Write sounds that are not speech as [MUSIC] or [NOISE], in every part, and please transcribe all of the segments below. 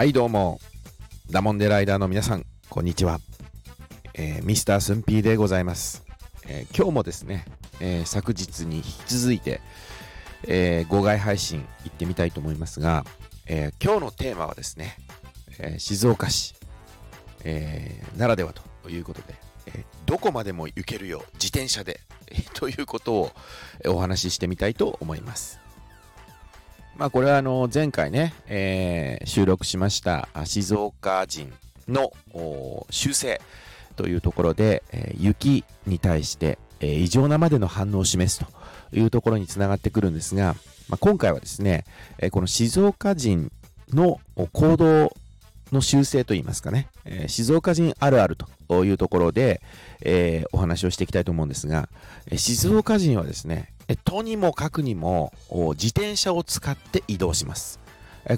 はいどうも。ダモンデライダーの皆さんこんにちは、えー、ミスタースンピーでございます、えー、今日もですね、えー、昨日に引き続いて、えー、号外配信行ってみたいと思いますが、えー、今日のテーマはですね、えー、静岡市、えー、ならではということで、えー、どこまでも行けるよ自転車で、え、[LAUGHS] ということをお話ししてみたいと思います。まあこれはあの前回ね、えー、収録しました静岡人の修正というところで、えー、雪に対して、えー、異常なまでの反応を示すというところにつながってくるんですが、まあ、今回はですね、えー、この静岡人の行動の修正といいますかね、えー、静岡人あるあるというところで、えー、お話をしていきたいと思うんですが、えー、静岡人はですね、とにもかくにも自転車を使って移動します。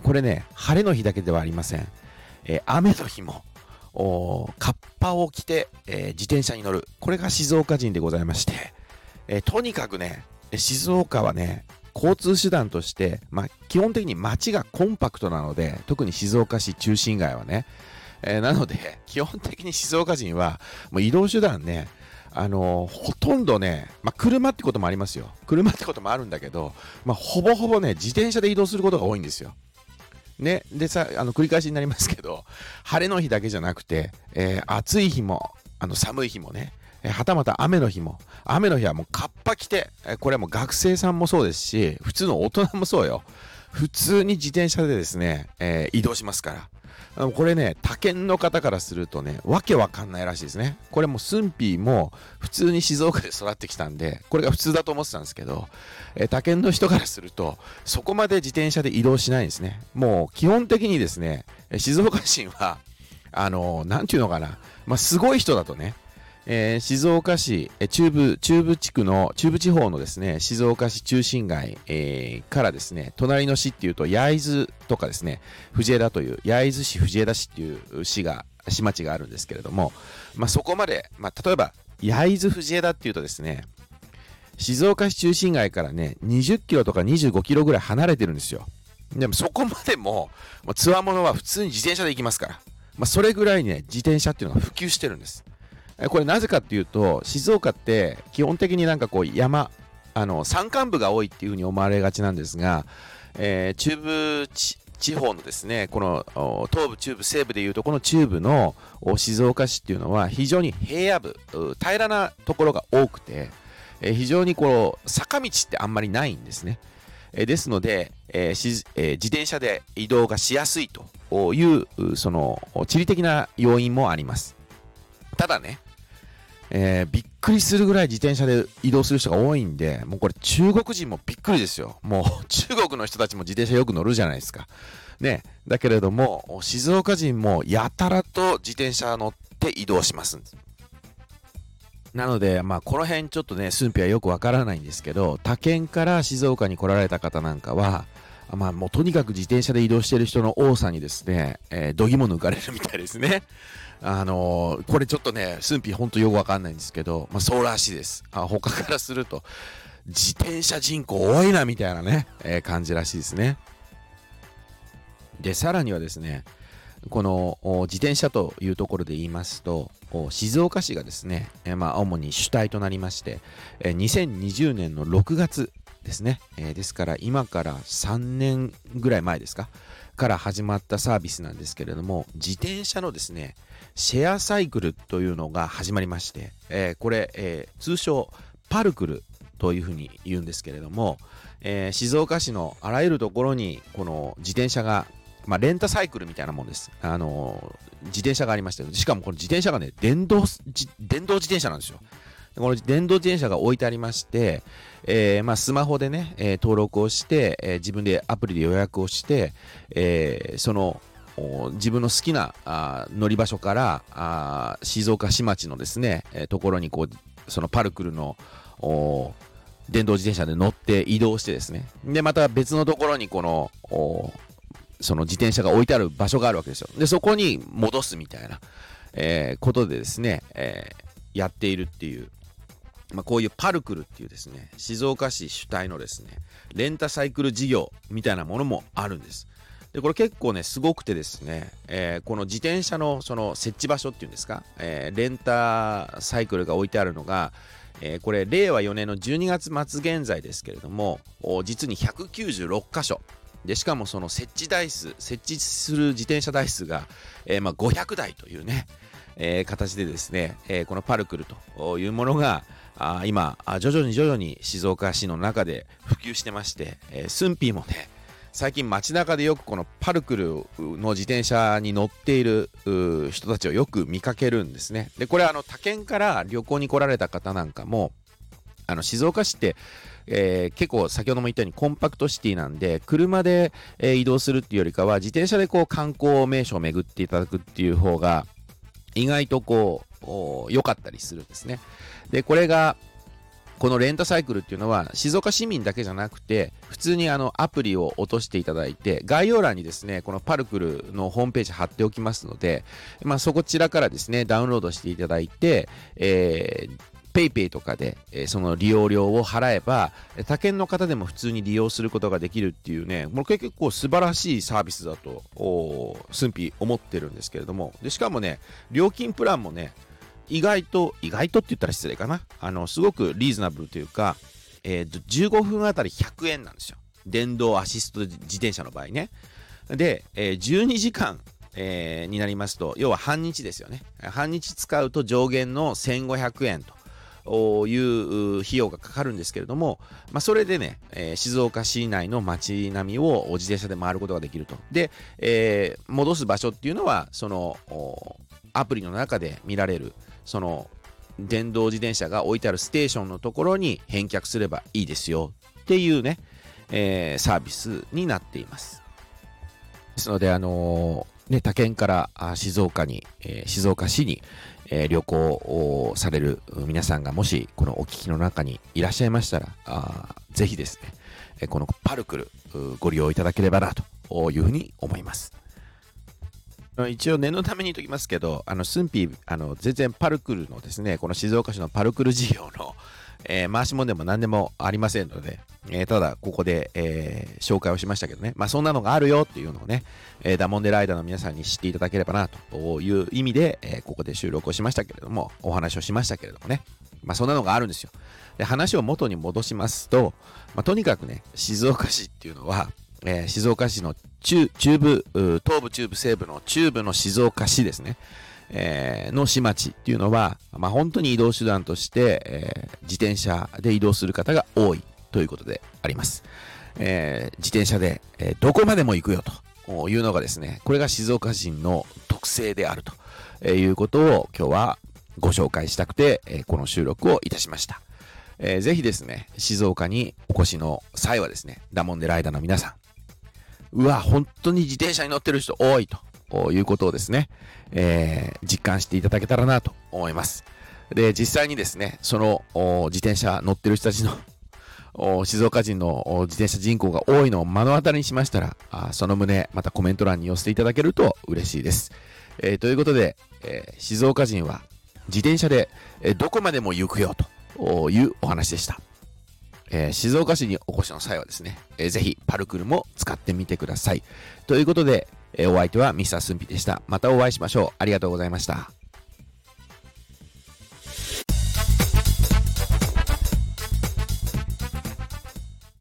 これね、晴れの日だけではありません。雨の日も、カッパを着て、自転車に乗る。これが静岡人でございまして、とにかくね、静岡はね、交通手段として、まあ、基本的に街がコンパクトなので、特に静岡市中心街はね、えー、なので、基本的に静岡人は、もう移動手段ね、あの、ほとんどね、まあ、車ってこともありますよ。車ってこともあるんだけど、まあ、ほぼほぼね、自転車で移動することが多いんですよ。ね、でさ、あの繰り返しになりますけど、晴れの日だけじゃなくて、えー、暑い日も、あの寒い日もね、えはたまた雨の日も、雨の日はもうカッパ着て、えこれはもう学生さんもそうですし、普通の大人もそうよ。普通に自転車でですね、えー、移動しますから。これね、他県の方からするとね、わけわかんないらしいですね。これもスンピーも普通に静岡で育ってきたんで、これが普通だと思ってたんですけど、えー、他県の人からすると、そこまで自転車で移動しないんですね。もう基本的にですね、静岡市は、あのー、なんていうのかな、まあ、すごい人だとね、えー、静岡市、え中部、中部地区の、中部地方のですね、静岡市中心街、えー、からですね、隣の市っていうと、焼津とかですね、藤枝という、焼津市藤枝市っていう市が、市町があるんですけれども、まあ、そこまで、まあ、例えば、焼津藤枝っていうとですね、静岡市中心街からね、20キロとか25キロぐらい離れてるんですよ。でもそこまでも、もうつわものは普通に自転車で行きますから。まあ、それぐらいね、自転車っていうのが普及してるんです。これなぜかっていうと、静岡って基本的になんかこう山、あの山間部が多いっていうふうに思われがちなんですが、えー、中部地方のですね、この東部、中部、西部でいうと、この中部の静岡市っていうのは非常に平野部、平らなところが多くて、え非常にこう坂道ってあんまりないんですね。えですので、えーえ、自転車で移動がしやすいというその地理的な要因もあります。ただね、えー、びっくりするぐらい自転車で移動する人が多いんで、もうこれ中国人もびっくりですよ。もう [LAUGHS] 中国の人たちも自転車よく乗るじゃないですか。ね。だけれども、静岡人もやたらと自転車乗って移動します。なので、まあ、この辺ちょっとね、寸否はよくわからないんですけど、他県から静岡に来られた方なんかは、まあ、もうとにかく自転車で移動してる人の多さにですね、えー、どぎも抜かれるみたいですね。あのー、これちょっとね、寸否ほんとよくわかんないんですけど、まあ、そうらしいです。あ他からすると、自転車人口多いなみたいなね、えー、感じらしいですね。で、さらにはですね、この自転車というところで言いますと、静岡市がですね、えー、まあ、主に主体となりまして、えー、2020年の6月ですね、えー、ですから今から3年ぐらい前ですか、から始まったサービスなんですけれども、自転車のですね、シェアサイクルというのが始まりまして、えー、これ、えー、通称パルクルというふうに言うんですけれども、えー、静岡市のあらゆるところにこの自転車が、まあ、レンタサイクルみたいなもんです。あの自転車がありまして、しかもこの自転車がね、電動、電動自転車なんですよ。この電動自転車が置いてありまして、えー、まあ、スマホでね、えー、登録をして、えー、自分でアプリで予約をして、えその自分の好きなあ乗り場所からあ静岡市町のですね、えところにこうそのパルクルの電動自転車で乗って移動してですね。でまた別のところにこのその自転車が置いてある場所があるわけですよ。でそこに戻すみたいな、えー、ことでですね、えー、やっているっていうまあ、こういうパルクルっていうですね、静岡市主体のですね、レンタサイクル事業みたいなものもあるんです。で、これ結構ね、すごくてですね、えー、この自転車のその設置場所っていうんですか、えー、レンタサイクルが置いてあるのが、えー、これ、令和4年の12月末現在ですけれども、実に196箇所。で、しかもその設置台数、設置する自転車台数が、えまあ、500台というね、え形でですね、えこのパルクルというものが、あ今、徐々に徐々に静岡市の中で普及してまして、えー、スンピーもね、最近街中でよくこのパルクルの自転車に乗っている人たちをよく見かけるんですね。で、これあの他県から旅行に来られた方なんかも、あの静岡市って、えー、結構先ほども言ったようにコンパクトシティなんで車で、えー、移動するっていうよりかは自転車でこう観光名所を巡っていただくっていう方が意外とこう良かったりするんですね。でこれがこのレンタサイクルっていうのは静岡市民だけじゃなくて普通にあのアプリを落としていただいて概要欄にですねこのパルクルのホームページ貼っておきますので、まあ、そこちらからですねダウンロードしていただいて、えー PayPay とかで、えー、その利用料を払えば、他県の方でも普通に利用することができるっていうね、もう結構素晴らしいサービスだと、駿府思ってるんですけれども、でしかもね、料金プランもね、意外と、意外とって言ったら失礼かな。あの、すごくリーズナブルというか、えー、15分あたり100円なんですよ。電動アシスト自転車の場合ね。で、えー、12時間、えー、になりますと、要は半日ですよね。半日使うと上限の1500円という費用がかかるんですけれども、まあ、それでね、えー、静岡市内の街並みを自転車で回ることができると。で、えー、戻す場所っていうのは、その、アプリの中で見られる、その電動自転車が置いてあるステーションのところに返却すればいいですよっていうね、えー、サービスになっています。ですので、あのー、ね、他県から静岡に、え、静岡市に、え、旅行をされる皆さんがもしこのお聞きの中にいらっしゃいましたら、あぜひですね、このパルクルご利用いただければなというふうに思います。一応念のために言っときますけど、あの、スンピー、あの、全然パルクルのですね、この静岡市のパルクル事業の、えー、回し物でも何でもありませんので、えー、ただ、ここで、えー、紹介をしましたけどね、まあ、そんなのがあるよっていうのをね、えダモンデライダーの皆さんに知っていただければな、という意味で、えここで収録をしましたけれども、お話をしましたけれどもね、まあ、そんなのがあるんですよ。で、話を元に戻しますと、まあ、とにかくね、静岡市っていうのは、えー、静岡市の中中部、東部中部西部の中部の静岡市ですね、えー、の市町っていうのは、まあ、本当に移動手段として、えー、自転車で移動する方が多いということであります。えー、自転車で、えどこまでも行くよというのがですね、これが静岡人の特性であるとえいうことを今日はご紹介したくて、えこの収録をいたしました。えー、ぜひですね、静岡にお越しの際はですね、ダモンデライダーの皆さん、うわ、本当に自転車に乗ってる人多いということをですね、えー、実感していただけたらなと思います。で、実際にですね、その自転車乗ってる人たちの静岡人の自転車人口が多いのを目の当たりにしましたら、あその旨、またコメント欄に寄せていただけると嬉しいです。えー、ということで、えー、静岡人は自転車で、えどこまでも行くよというお話でした。えー、静岡市にお越しの際はですね、えー、ぜひパルクルも使ってみてください。ということで、え、お相手はミスタースンピでした。またお会いしましょう。ありがとうございました。